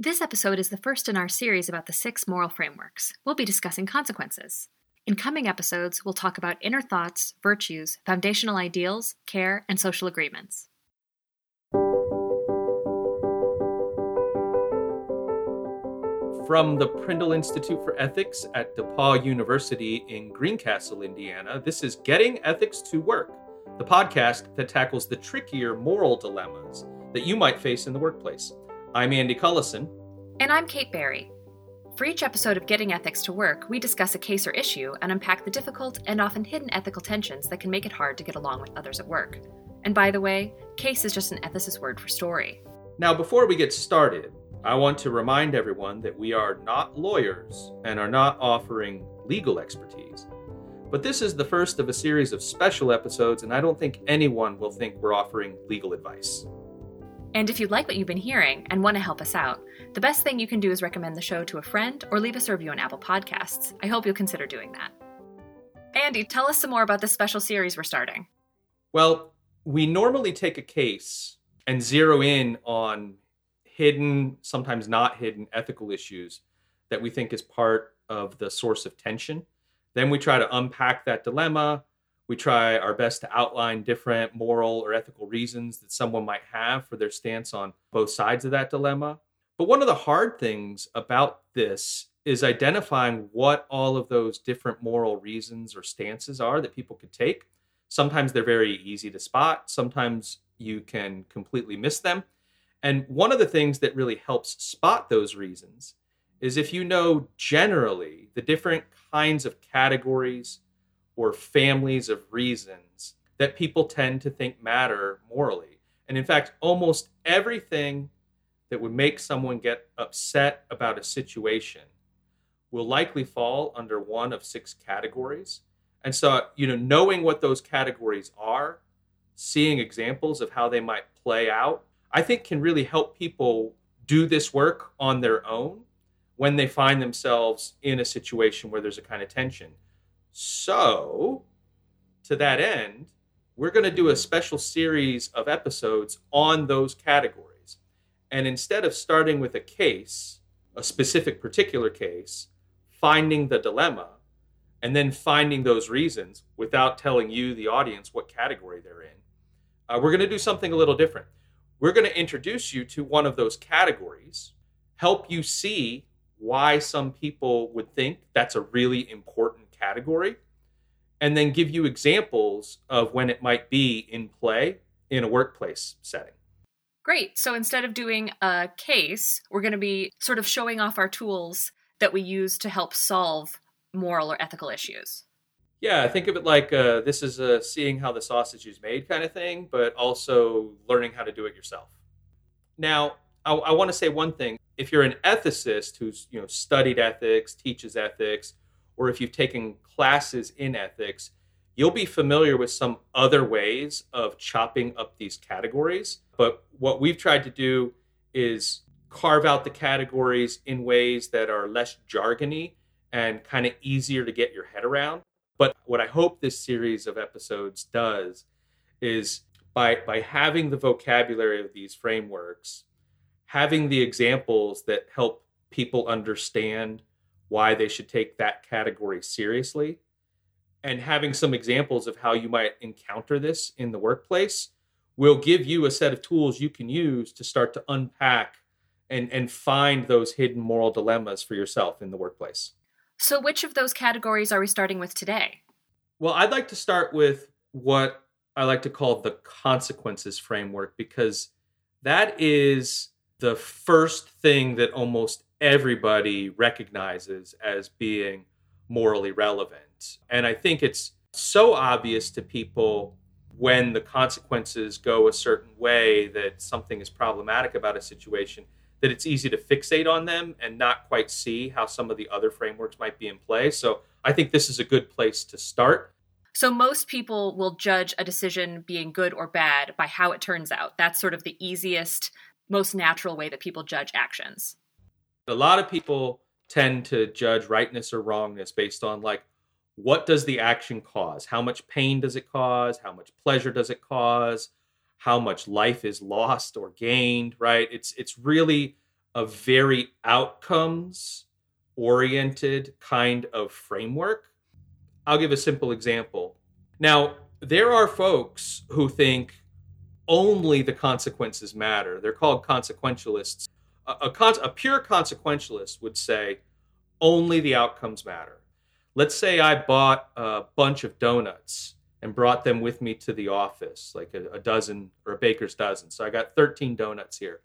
This episode is the first in our series about the six moral frameworks. We'll be discussing consequences. In coming episodes, we'll talk about inner thoughts, virtues, foundational ideals, care, and social agreements. From the Prindle Institute for Ethics at DePauw University in Greencastle, Indiana, this is Getting Ethics to Work, the podcast that tackles the trickier moral dilemmas that you might face in the workplace. I'm Andy Cullison. And I'm Kate Barry. For each episode of Getting Ethics to Work, we discuss a case or issue and unpack the difficult and often hidden ethical tensions that can make it hard to get along with others at work. And by the way, case is just an ethicist word for story. Now, before we get started, I want to remind everyone that we are not lawyers and are not offering legal expertise. But this is the first of a series of special episodes, and I don't think anyone will think we're offering legal advice. And if you like what you've been hearing and want to help us out, the best thing you can do is recommend the show to a friend or leave us a review on Apple Podcasts. I hope you'll consider doing that. Andy, tell us some more about this special series we're starting. Well, we normally take a case and zero in on hidden, sometimes not hidden, ethical issues that we think is part of the source of tension. Then we try to unpack that dilemma we try our best to outline different moral or ethical reasons that someone might have for their stance on both sides of that dilemma. But one of the hard things about this is identifying what all of those different moral reasons or stances are that people could take. Sometimes they're very easy to spot, sometimes you can completely miss them. And one of the things that really helps spot those reasons is if you know generally the different kinds of categories or families of reasons that people tend to think matter morally. And in fact, almost everything that would make someone get upset about a situation will likely fall under one of six categories. And so, you know, knowing what those categories are, seeing examples of how they might play out, I think can really help people do this work on their own when they find themselves in a situation where there's a kind of tension. So, to that end, we're going to do a special series of episodes on those categories. And instead of starting with a case, a specific particular case, finding the dilemma, and then finding those reasons without telling you, the audience, what category they're in, uh, we're going to do something a little different. We're going to introduce you to one of those categories, help you see why some people would think that's a really important category and then give you examples of when it might be in play in a workplace setting. Great. So instead of doing a case, we're going to be sort of showing off our tools that we use to help solve moral or ethical issues. Yeah, think of it like uh, this is a seeing how the sausage is made kind of thing, but also learning how to do it yourself. Now, I, I want to say one thing. If you're an ethicist who's you know studied ethics, teaches ethics, or if you've taken classes in ethics, you'll be familiar with some other ways of chopping up these categories. But what we've tried to do is carve out the categories in ways that are less jargony and kind of easier to get your head around. But what I hope this series of episodes does is by by having the vocabulary of these frameworks, having the examples that help people understand why they should take that category seriously and having some examples of how you might encounter this in the workplace will give you a set of tools you can use to start to unpack and and find those hidden moral dilemmas for yourself in the workplace. So which of those categories are we starting with today? Well, I'd like to start with what I like to call the consequences framework because that is the first thing that almost everybody recognizes as being morally relevant. And I think it's so obvious to people when the consequences go a certain way that something is problematic about a situation that it's easy to fixate on them and not quite see how some of the other frameworks might be in play. So I think this is a good place to start. So most people will judge a decision being good or bad by how it turns out. That's sort of the easiest, most natural way that people judge actions. A lot of people tend to judge rightness or wrongness based on like what does the action cause? How much pain does it cause? How much pleasure does it cause? How much life is lost or gained, right? It's it's really a very outcomes oriented kind of framework. I'll give a simple example. Now, there are folks who think only the consequences matter. They're called consequentialists. A, a, a pure consequentialist would say only the outcomes matter. Let's say I bought a bunch of donuts and brought them with me to the office, like a, a dozen or a baker's dozen. So I got 13 donuts here.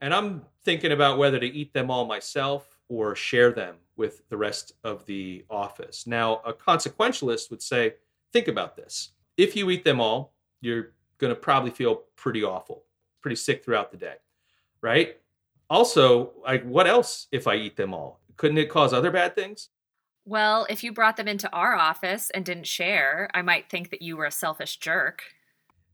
And I'm thinking about whether to eat them all myself or share them with the rest of the office. Now, a consequentialist would say, think about this. If you eat them all, you're going to probably feel pretty awful, pretty sick throughout the day, right? Also, like what else if I eat them all? Couldn't it cause other bad things? Well, if you brought them into our office and didn't share, I might think that you were a selfish jerk.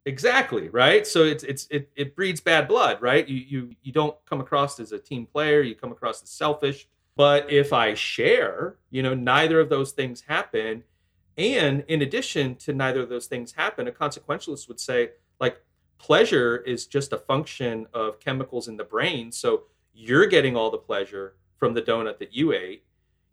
Exactly, right? So it's it's it, it breeds bad blood, right? You you you don't come across as a team player, you come across as selfish. But if I share, you know, neither of those things happen. And in addition to neither of those things happen, a consequentialist would say, like, pleasure is just a function of chemicals in the brain. So you're getting all the pleasure from the donut that you ate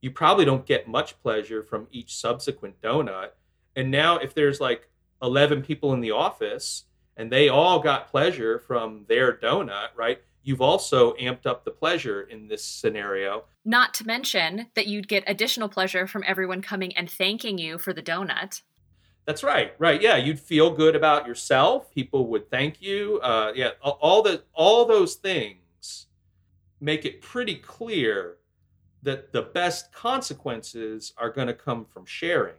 you probably don't get much pleasure from each subsequent donut. And now, if there's like 11 people in the office and they all got pleasure from their donut, right? You've also amped up the pleasure in this scenario. Not to mention that you'd get additional pleasure from everyone coming and thanking you for the donut. That's right, right. Yeah, you'd feel good about yourself. People would thank you. Uh, yeah, all the all those things make it pretty clear that the best consequences are going to come from sharing.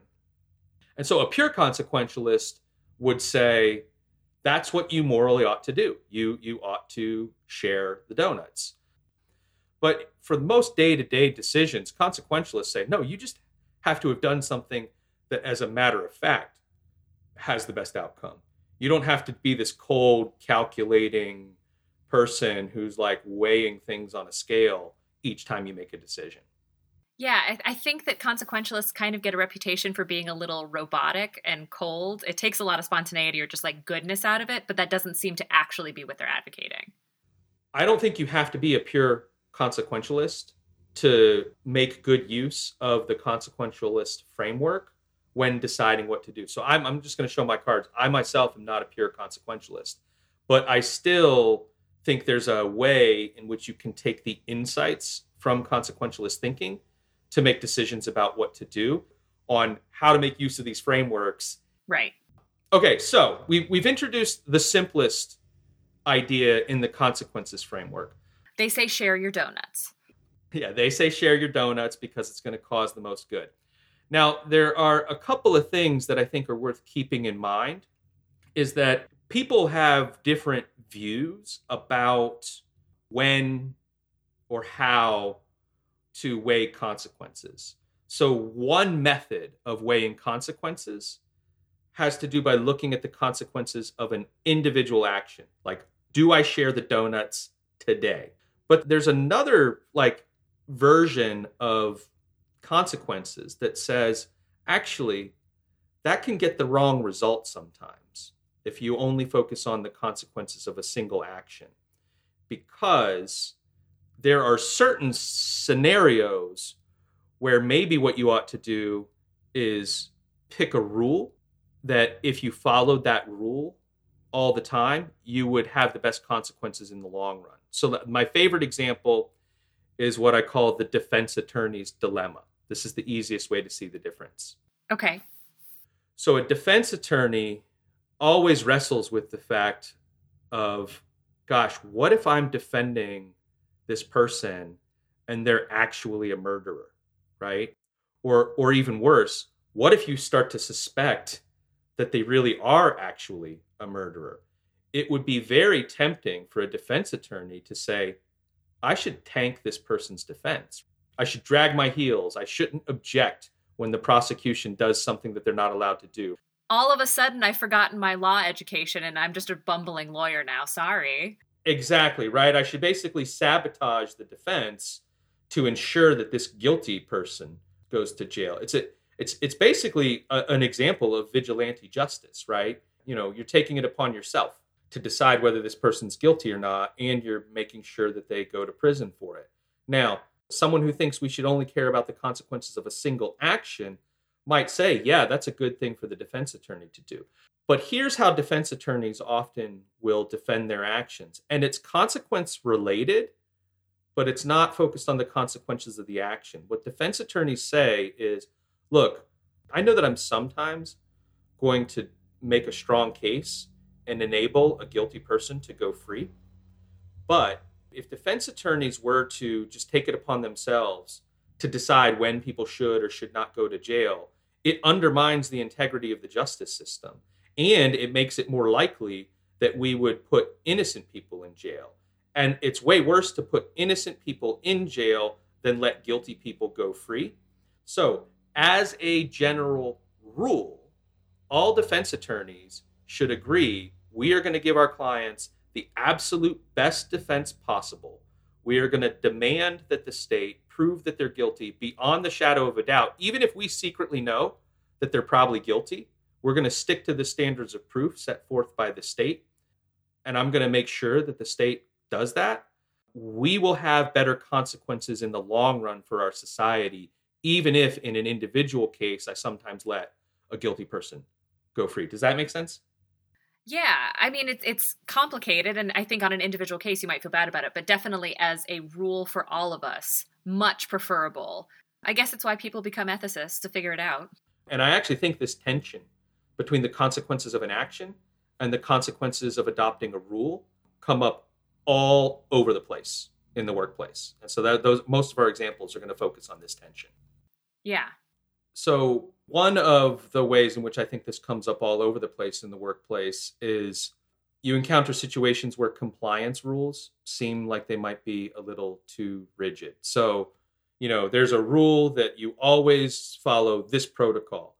And so a pure consequentialist would say that's what you morally ought to do. You you ought to share the donuts. But for most day-to-day decisions, consequentialists say, no, you just have to have done something that as a matter of fact has the best outcome. You don't have to be this cold calculating person who's like weighing things on a scale each time you make a decision. Yeah, I, I, think that consequentialists kind of get a reputation for being a little robotic and cold. It takes a lot of spontaneity or just like goodness out of it, but that doesn't seem to actually be what they're advocating. I don't think you have to be a pure consequentialist to make good use of the consequentialist framework when deciding what to do. So I'm, I'm just going to show my cards. I myself am not a pure consequentialist, but I still think there's a way in which you can take the insights from consequentialist thinking to make decisions about what to do on how to make use of these frameworks. Right. Okay, so we, we've introduced the simplest idea in the consequences framework. They say share your donuts. Yeah, they say share your donuts because it's going to cause the most good. Now, there are a couple of things that I think are worth keeping in mind is that people have different views about when or how to weigh consequences. So, one method of weighing consequences has to do by looking at the consequences of an individual action. Like, do I share the donuts today? But there's another like version of consequences that says actually that can get the wrong result sometimes if you only focus on the consequences of a single action because there are certain scenarios where maybe what you ought to do is pick a rule that if you followed that rule all the time, you would have the best consequences in the long run. So, my favorite example is what I call the defense attorney's dilemma. This is the easiest way to see the difference. Okay. So, a defense attorney always wrestles with the fact of, gosh, what if I'm defending this person and they're actually a murderer, right? Or or even worse, what if you start to suspect that they really are actually a murderer? It would be very tempting for a defense attorney to say, I should tank this person's defense. I should drag my heels. I shouldn't object when the prosecution does something that they're not allowed to do. All of a sudden, I've forgotten my law education and I'm just a bumbling lawyer now. Sorry. Exactly, right? I should basically sabotage the defense to ensure that this guilty person goes to jail. It's a it's it's basically a, an example of vigilante justice, right? You know, you're taking it upon yourself to decide whether this person's guilty or not, and you're making sure that they go to prison for it. Now, someone who thinks we should only care about the consequences of a single action might say, yeah, that's a good thing for the defense attorney to do. But here's how defense attorneys often will defend their actions. And it's consequence related, but it's not focused on the consequences of the action. What defense attorneys say is look, I know that I'm sometimes going to make a strong case and enable a guilty person to go free. But if defense attorneys were to just take it upon themselves to decide when people should or should not go to jail, it undermines the integrity of the justice system and it makes it more likely that we would put innocent people in jail. And it's way worse to put innocent people in jail than let guilty people go free. So, as a general rule, all defense attorneys should agree we are going to give our clients the absolute best defense possible. We are going to demand that the state prove that they're guilty beyond the shadow of a doubt, even if we secretly know that they're probably guilty. We're going to stick to the standards of proof set forth by the state. And I'm going to make sure that the state does that. We will have better consequences in the long run for our society, even if in an individual case, I sometimes let a guilty person go free. Does that make sense? Yeah, I mean it's it's complicated, and I think on an individual case you might feel bad about it, but definitely as a rule for all of us, much preferable. I guess it's why people become ethicists to figure it out. And I actually think this tension between the consequences of an action and the consequences of adopting a rule come up all over the place in the workplace. And so that those most of our examples are going to focus on this tension. Yeah. So one of the ways in which I think this comes up all over the place in the workplace is you encounter situations where compliance rules seem like they might be a little too rigid. So, you know, there's a rule that you always follow this protocol,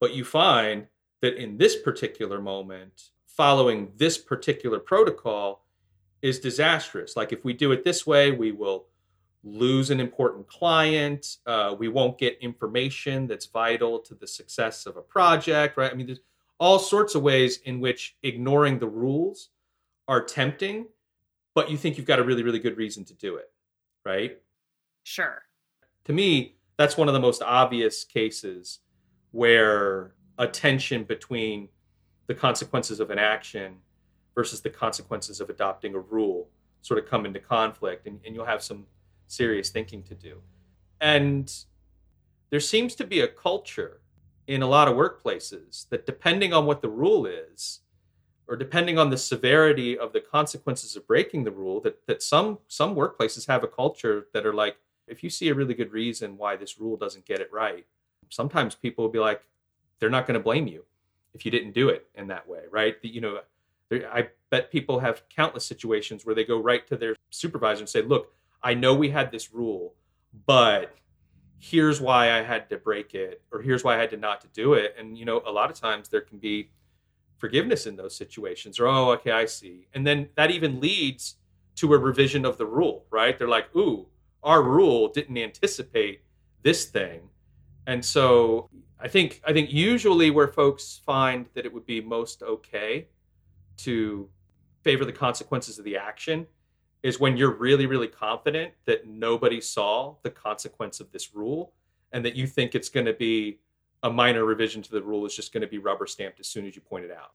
but you find that in this particular moment, following this particular protocol is disastrous. Like if we do it this way, we will lose an important client. Uh, we won't get information that's vital to the success of a project, right? I mean, there's all sorts of ways in which ignoring the rules are tempting, but you think you've got a really, really good reason to do it, right? Sure. To me, that's one of the most obvious cases where a tension between the consequences of an action versus the consequences of adopting a rule sort of come into conflict and, and you'll have some serious thinking to do and there seems to be a culture in a lot of workplaces that depending on what the rule is or depending on the severity of the consequences of breaking the rule that, that some some workplaces have a culture that are like if you see a really good reason why this rule doesn't get it right sometimes people will be like they're not going to blame you if you didn't do it in that way, right? You know, I bet people have countless situations where they go right to their supervisor and say, "Look, I know we had this rule, but here's why I had to break it, or here's why I had to not to do it." And you know, a lot of times there can be forgiveness in those situations, or oh, okay, I see, and then that even leads to a revision of the rule, right? They're like, "Ooh, our rule didn't anticipate this thing," and so I think I think usually where folks find that it would be most okay to favor the consequences of the action is when you're really really confident that nobody saw the consequence of this rule and that you think it's going to be a minor revision to the rule is just going to be rubber stamped as soon as you point it out.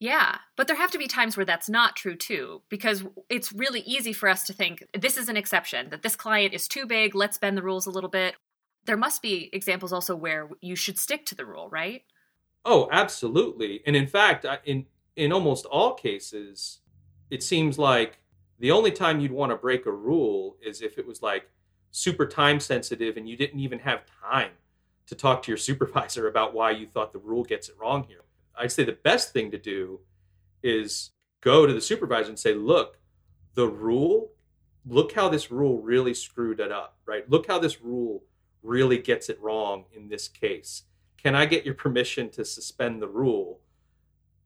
Yeah, but there have to be times where that's not true too, because it's really easy for us to think this is an exception, that this client is too big, let's bend the rules a little bit, there must be examples also where you should stick to the rule, right? Oh, absolutely. And in fact, in in almost all cases, it seems like the only time you'd want to break a rule is if it was like super time sensitive and you didn't even have time to talk to your supervisor about why you thought the rule gets it wrong here. I'd say the best thing to do is go to the supervisor and say, "Look, the rule, look how this rule really screwed it up, right? Look how this rule really gets it wrong in this case. Can I get your permission to suspend the rule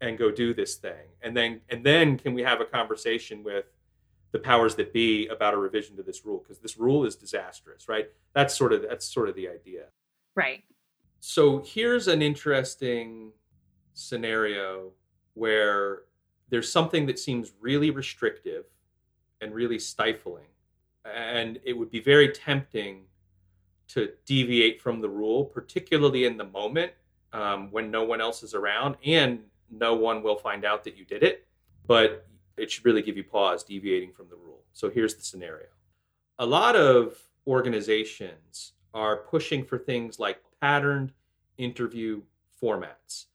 and go do this thing? And then and then can we have a conversation with the powers that be about a revision to this rule because this rule is disastrous, right? That's sort of that's sort of the idea. Right. So here's an interesting scenario where there's something that seems really restrictive and really stifling. And it would be very tempting to deviate from the rule, particularly in the moment um, when no one else is around and no one will find out that you did it. But it should really give you pause deviating from the rule. So here's the scenario a lot of organizations are pushing for things like patterned interview formats,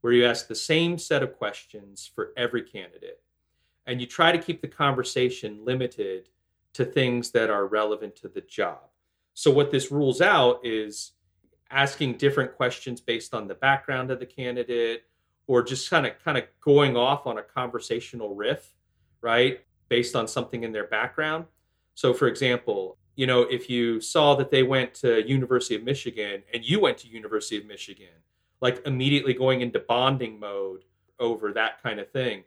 where you ask the same set of questions for every candidate. And you try to keep the conversation limited to things that are relevant to the job. So, what this rules out is asking different questions based on the background of the candidate or just kind of kind of going off on a conversational riff right based on something in their background. So for example you know if you saw that they went to university of michigan and you went to university of michigan like immediately going into bonding mode over that kind of thing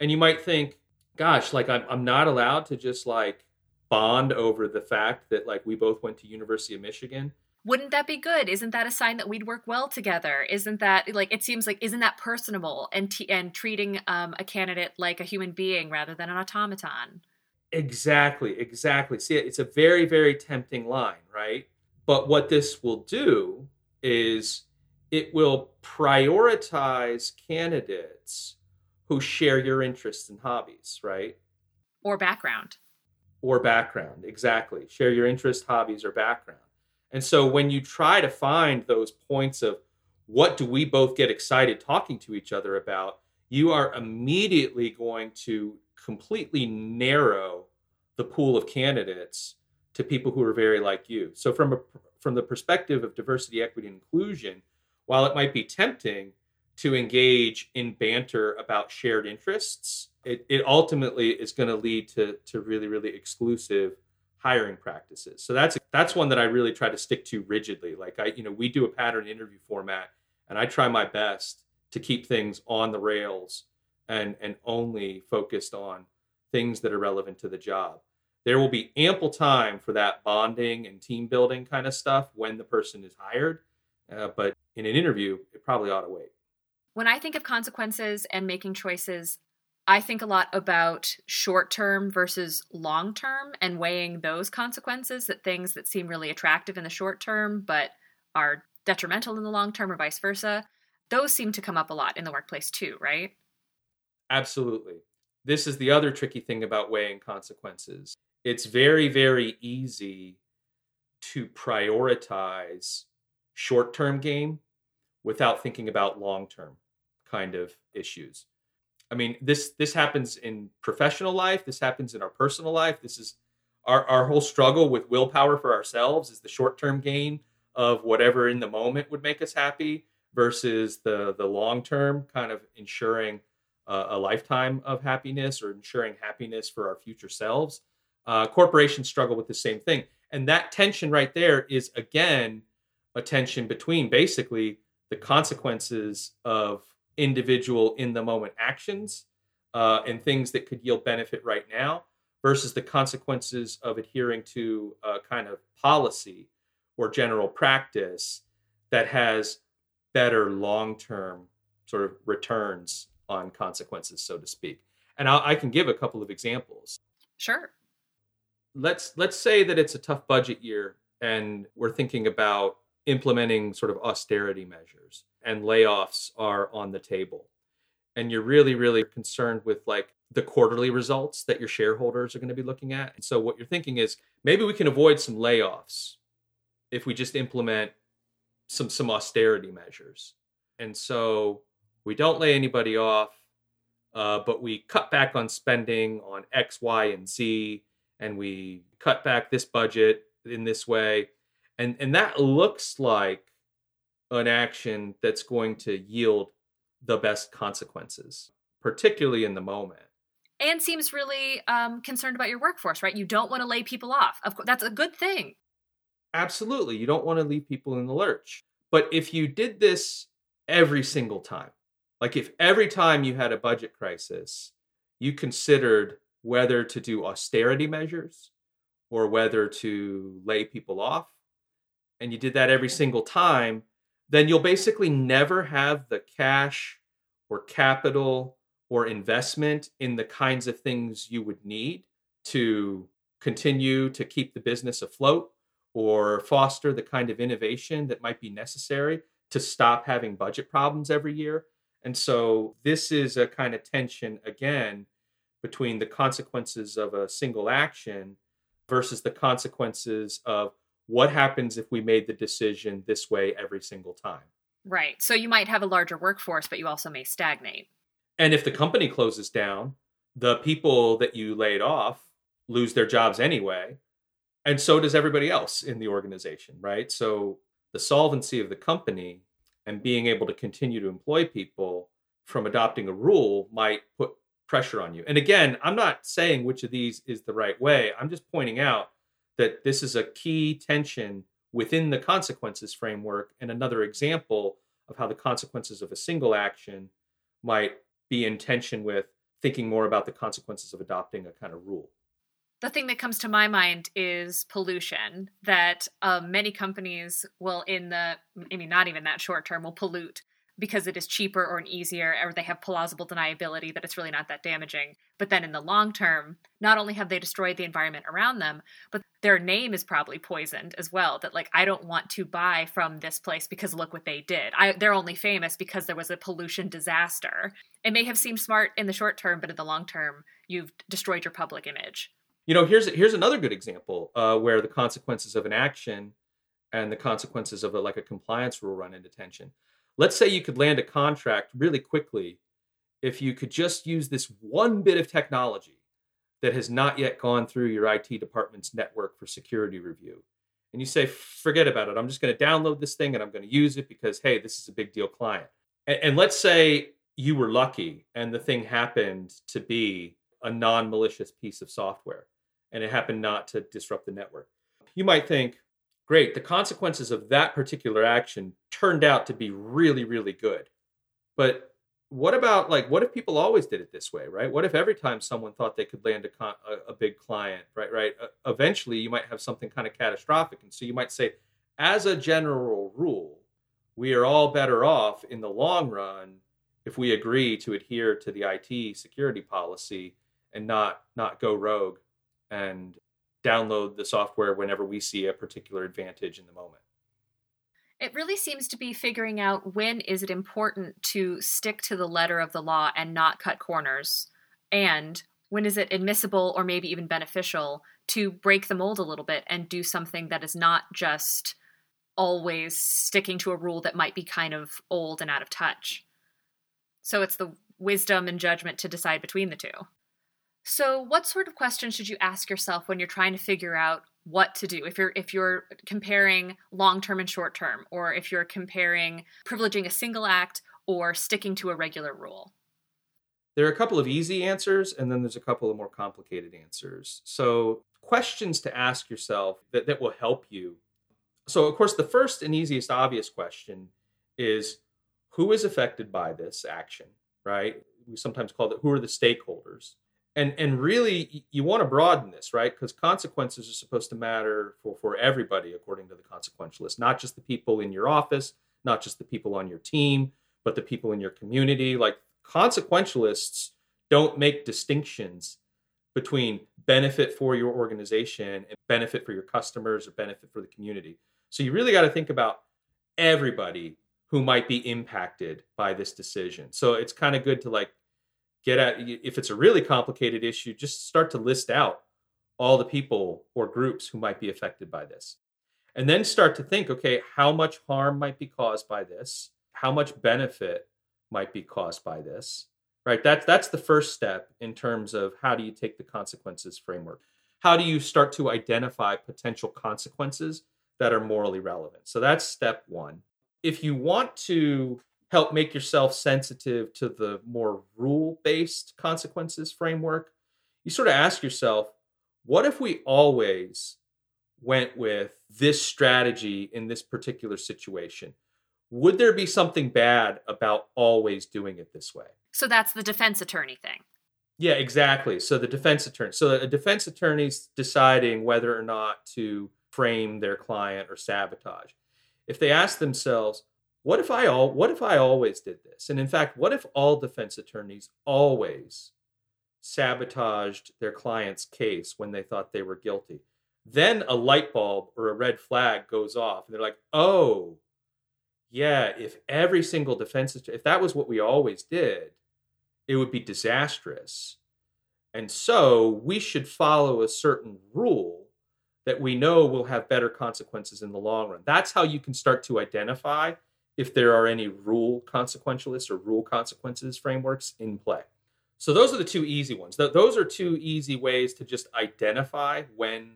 and you might think gosh like i'm, I'm not allowed to just like bond over the fact that like we both went to university of michigan wouldn't that be good? Isn't that a sign that we'd work well together? Isn't that like it seems like isn't that personable and t- and treating um, a candidate like a human being rather than an automaton? Exactly exactly. See it's a very very tempting line right? But what this will do is it will prioritize candidates who share your interests and hobbies right? Or background. Or background exactly. Share your interests hobbies or background and so when you try to find those points of what do we both get excited talking to each other about, you are immediately going to completely narrow the pool of candidates to people who are very like you. So from a from the perspective of diversity, equity, and inclusion, while it might be tempting to engage in banter about shared interests, it, it ultimately is going to lead to to really, really exclusive hiring practices. So that's that's one that I really try to stick to rigidly. Like I, you know, we do a pattern interview format, and I try my best to keep things on the rails and and only focused on things that are relevant to the job. There will be ample time for that bonding and team building kind of stuff when the person is hired, uh, but in an interview, it probably ought to wait. When I think of consequences and making choices, I think a lot about short term versus long term and weighing those consequences that things that seem really attractive in the short term but are detrimental in the long term or vice versa. Those seem to come up a lot in the workplace too, right? Absolutely. This is the other tricky thing about weighing consequences. It's very, very easy to prioritize short term gain without thinking about long term kind of issues. I mean, this this happens in professional life. This happens in our personal life. This is our our whole struggle with willpower for ourselves is the short term gain of whatever in the moment would make us happy versus the the long term kind of ensuring uh, a lifetime of happiness or ensuring happiness for our future selves. Uh, corporations struggle with the same thing, and that tension right there is again a tension between basically the consequences of individual in the moment actions uh, and things that could yield benefit right now versus the consequences of adhering to a kind of policy or general practice that has better long term sort of returns on consequences, so to speak. And I'll, I can give a couple of examples. Sure. Let's let's say that it's a tough budget year and we're thinking about implementing sort of austerity measures and layoffs are on the table. And you're really really concerned with like the quarterly results that your shareholders are going to be looking at. And so what you're thinking is maybe we can avoid some layoffs if we just implement some some austerity measures. And so we don't lay anybody off uh, but we cut back on spending on x y and z and we cut back this budget in this way. And and that looks like an action that's going to yield the best consequences, particularly in the moment. And seems really um, concerned about your workforce, right? You don't want to lay people off. Of course, that's a good thing. Absolutely, you don't want to leave people in the lurch. But if you did this every single time, like if every time you had a budget crisis, you considered whether to do austerity measures or whether to lay people off, and you did that every single time, then you'll basically never have the cash or capital or investment in the kinds of things you would need to continue to keep the business afloat or foster the kind of innovation that might be necessary to stop having budget problems every year. And so this is a kind of tension again between the consequences of a single action versus the consequences of what happens if we made the decision this way every single time. Right. So you might have a larger workforce, but you also may stagnate. And if the company closes down, the people that you laid off lose their jobs anyway. And so does everybody else in the organization, right? So the solvency of the company and being able to continue to employ people from adopting a rule might put pressure on you. And again, I'm not saying which of these is the right way. I'm just pointing out that this is a key tension within the consequences framework and another example of how the consequences of a single action might be in tension with thinking more about the consequences of adopting a kind of rule. The thing that comes to my mind is pollution, that um, many companies will, in the, I mean, not even that short term, will pollute because it is cheaper or an easier or they have plausible deniability that it's really not that damaging. But then in the long term not only have they destroyed the environment around them but their name is probably poisoned as well that like i don't want to buy from this place because look what they did. I, they're only famous because there was a pollution disaster. It may have seemed smart in the short term but in the long term you've destroyed your public image. You know here's here's another good example uh, where the consequences of an action and the consequences of a, like a compliance rule run into tension let's say you could land a contract really quickly if you could just use this one bit of technology that has not yet gone through your IT department's network for security review. And you say, forget about it. I'm just going to download this thing and I'm going to use it because, hey, this is a big deal client. And, and let's say you were lucky and the thing happened to be a non malicious piece of software and it happened not to disrupt the network. You might think, great, the consequences of that particular action turned out to be really, really good. But what about like what if people always did it this way right what if every time someone thought they could land a, con- a, a big client right right uh, eventually you might have something kind of catastrophic and so you might say as a general rule we are all better off in the long run if we agree to adhere to the IT security policy and not not go rogue and download the software whenever we see a particular advantage in the moment. It really seems to be figuring out when is it important to stick to the letter of the law and not cut corners, and when is it admissible or maybe even beneficial to break the mold a little bit and do something that is not just always sticking to a rule that might be kind of old and out of touch. So it's the wisdom and judgment to decide between the two. So, what sort of questions should you ask yourself when you're trying to figure out what to do? If you're if you're comparing long-term and short-term or if you're comparing privileging a single act or sticking to a regular rule? There are a couple of easy answers and then there's a couple of more complicated answers. So, questions to ask yourself that, that will help you. So, of course, the first and easiest obvious question is who is affected by this action, right? We sometimes call it who are the stakeholders? And and really you want to broaden this right? Because consequences are supposed to matter for for everybody according to the consequentialist not just the people in your office not just the people on your team but the people in your community. Like consequentialists don't make distinctions between benefit for your organization and benefit for your customers or benefit for the community. So you really got to think about everybody who might be impacted by this decision. So it's kind of good to like get at if it's a really complicated issue just start to list out all the people or groups who might be affected by this. And then start to think okay how much harm might be caused by this? How much benefit might be caused by this? Right? That's that's the first step in terms of how do you take the consequences framework? How do you start to identify potential consequences that are morally relevant? So that's step 1 if you want to help make yourself sensitive to the more rule based consequences framework, you sort of ask yourself, what if we always went with this strategy in this particular situation? Would there be something bad about always doing it this way? So that's the defense attorney thing. Yeah, exactly. So the defense attorney. So a defense attorney's deciding whether or not to frame their client or sabotage. If they ask themselves, what if I all what if I always did this? And in fact, what if all defense attorneys always sabotaged their client's case when they thought they were guilty? Then a light bulb or a red flag goes off and they're like, "Oh, yeah, if every single defense if that was what we always did, it would be disastrous." And so, we should follow a certain rule that we know will have better consequences in the long run. That's how you can start to identify if there are any rule consequentialists or rule consequences frameworks in play. So those are the two easy ones. Those are two easy ways to just identify when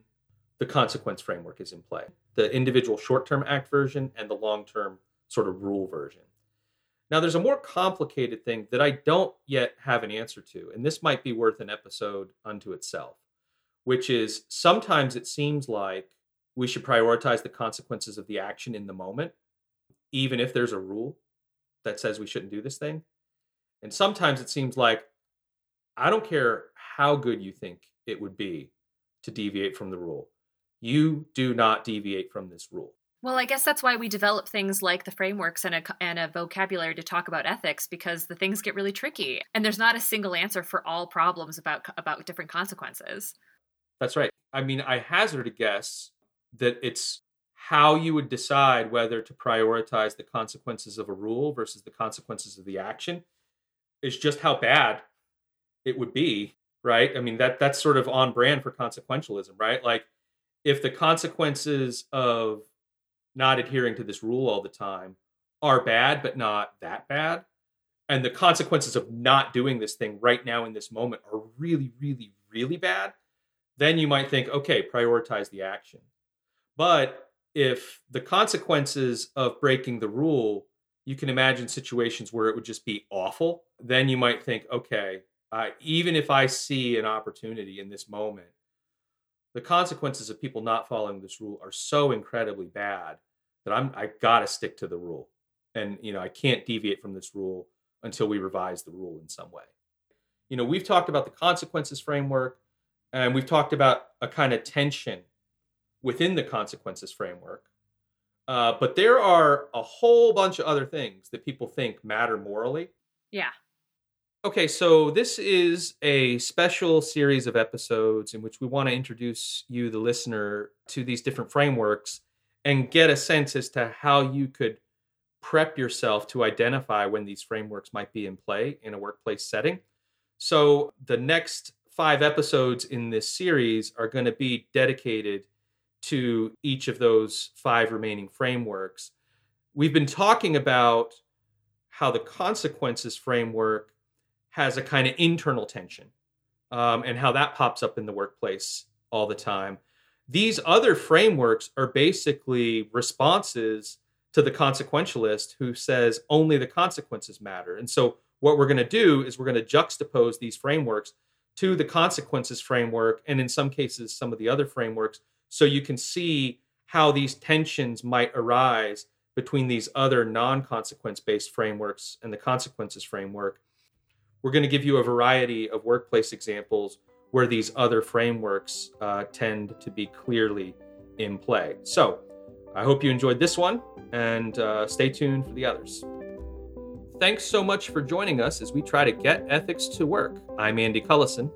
the consequence framework is in play. The individual short-term act version and the long-term sort of rule version. Now there's a more complicated thing that I don't yet have an answer to, and this might be worth an episode unto itself, which is sometimes it seems like we should prioritize the consequences of the action in the moment even if there's a rule that says we shouldn't do this thing. And sometimes it seems like I don't care how good you think it would be to deviate from the rule. You do not deviate from this rule. Well, I guess that's why we develop things like the frameworks and a, and a vocabulary to talk about ethics because the things get really tricky and there's not a single answer for all problems about about different consequences. That's right. I mean, I hazard a guess that it's how you would decide whether to prioritize the consequences of a rule versus the consequences of the action is just how bad it would be right? I mean that that's sort of on brand for consequentialism right? Like if the consequences of not adhering to this rule all the time are bad but not that bad and the consequences of not doing this thing right now in this moment are really really really bad then you might think okay prioritize the action. But if the consequences of breaking the rule, you can imagine situations where it would just be awful. Then you might think, okay, uh, even if I see an opportunity in this moment, the consequences of people not following this rule are so incredibly bad that I'm I gotta stick to the rule, and you know I can't deviate from this rule until we revise the rule in some way. You know, we've talked about the consequences framework, and we've talked about a kind of tension within the consequences framework. Uh, but there are a whole bunch of other things that people think matter morally. Yeah. Okay, so this is a special series of episodes in which we want to introduce you, the listener, to these different frameworks and get a sense as to how you could prep yourself to identify when these frameworks might be in play in a workplace setting. So, the next five episodes in this series are going to be dedicated to each of those five remaining frameworks. We've been talking about how the consequences framework has a kind of internal tension um, and how that pops up in the workplace all the time. These other frameworks are basically responses to the consequentialist who says only the consequences matter. And so, what we're going to do is we're going to juxtapose these frameworks to the consequences framework, and in some cases, some of the other frameworks so you can see how these tensions might arise between these other non consequence based frameworks and the consequences framework. We're going to give you a variety of workplace examples where these other frameworks uh, tend to be clearly in play. So I hope you enjoyed this one and uh, stay tuned for the others. Thanks so much for joining us as we try to get ethics to work. I'm Andy Cullison.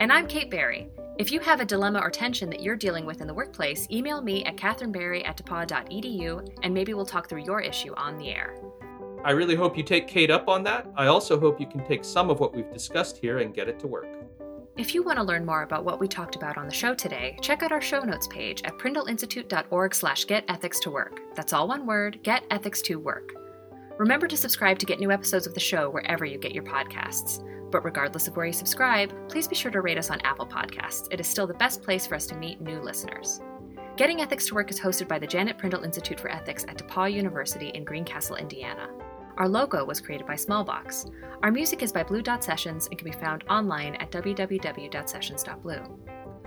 And I'm Kate Barry. If you have a dilemma or tension that you're dealing with in the workplace, email me at katherinebarry at depauw.edu and maybe we'll talk through your issue on the air. I really hope you take Kate up on that. I also hope you can take some of what we've discussed here and get it to work. If you want to learn more about what we talked about on the show today, check out our show notes page at prindleinstitute.org slash getethics2work. That's all one word, get ethics to work. Remember to subscribe to get new episodes of the show wherever you get your podcasts. But regardless of where you subscribe, please be sure to rate us on Apple Podcasts. It is still the best place for us to meet new listeners. Getting Ethics to Work is hosted by the Janet Prindle Institute for Ethics at DePauw University in Greencastle, Indiana. Our logo was created by Smallbox. Our music is by Blue Dot Sessions and can be found online at www.sessions.blue.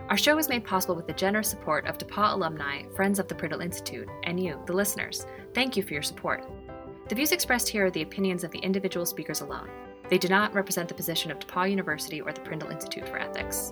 Our show is made possible with the generous support of DePauw alumni, friends of the Prindle Institute, and you, the listeners. Thank you for your support. The views expressed here are the opinions of the individual speakers alone. They do not represent the position of DePauw University or the Prindle Institute for Ethics.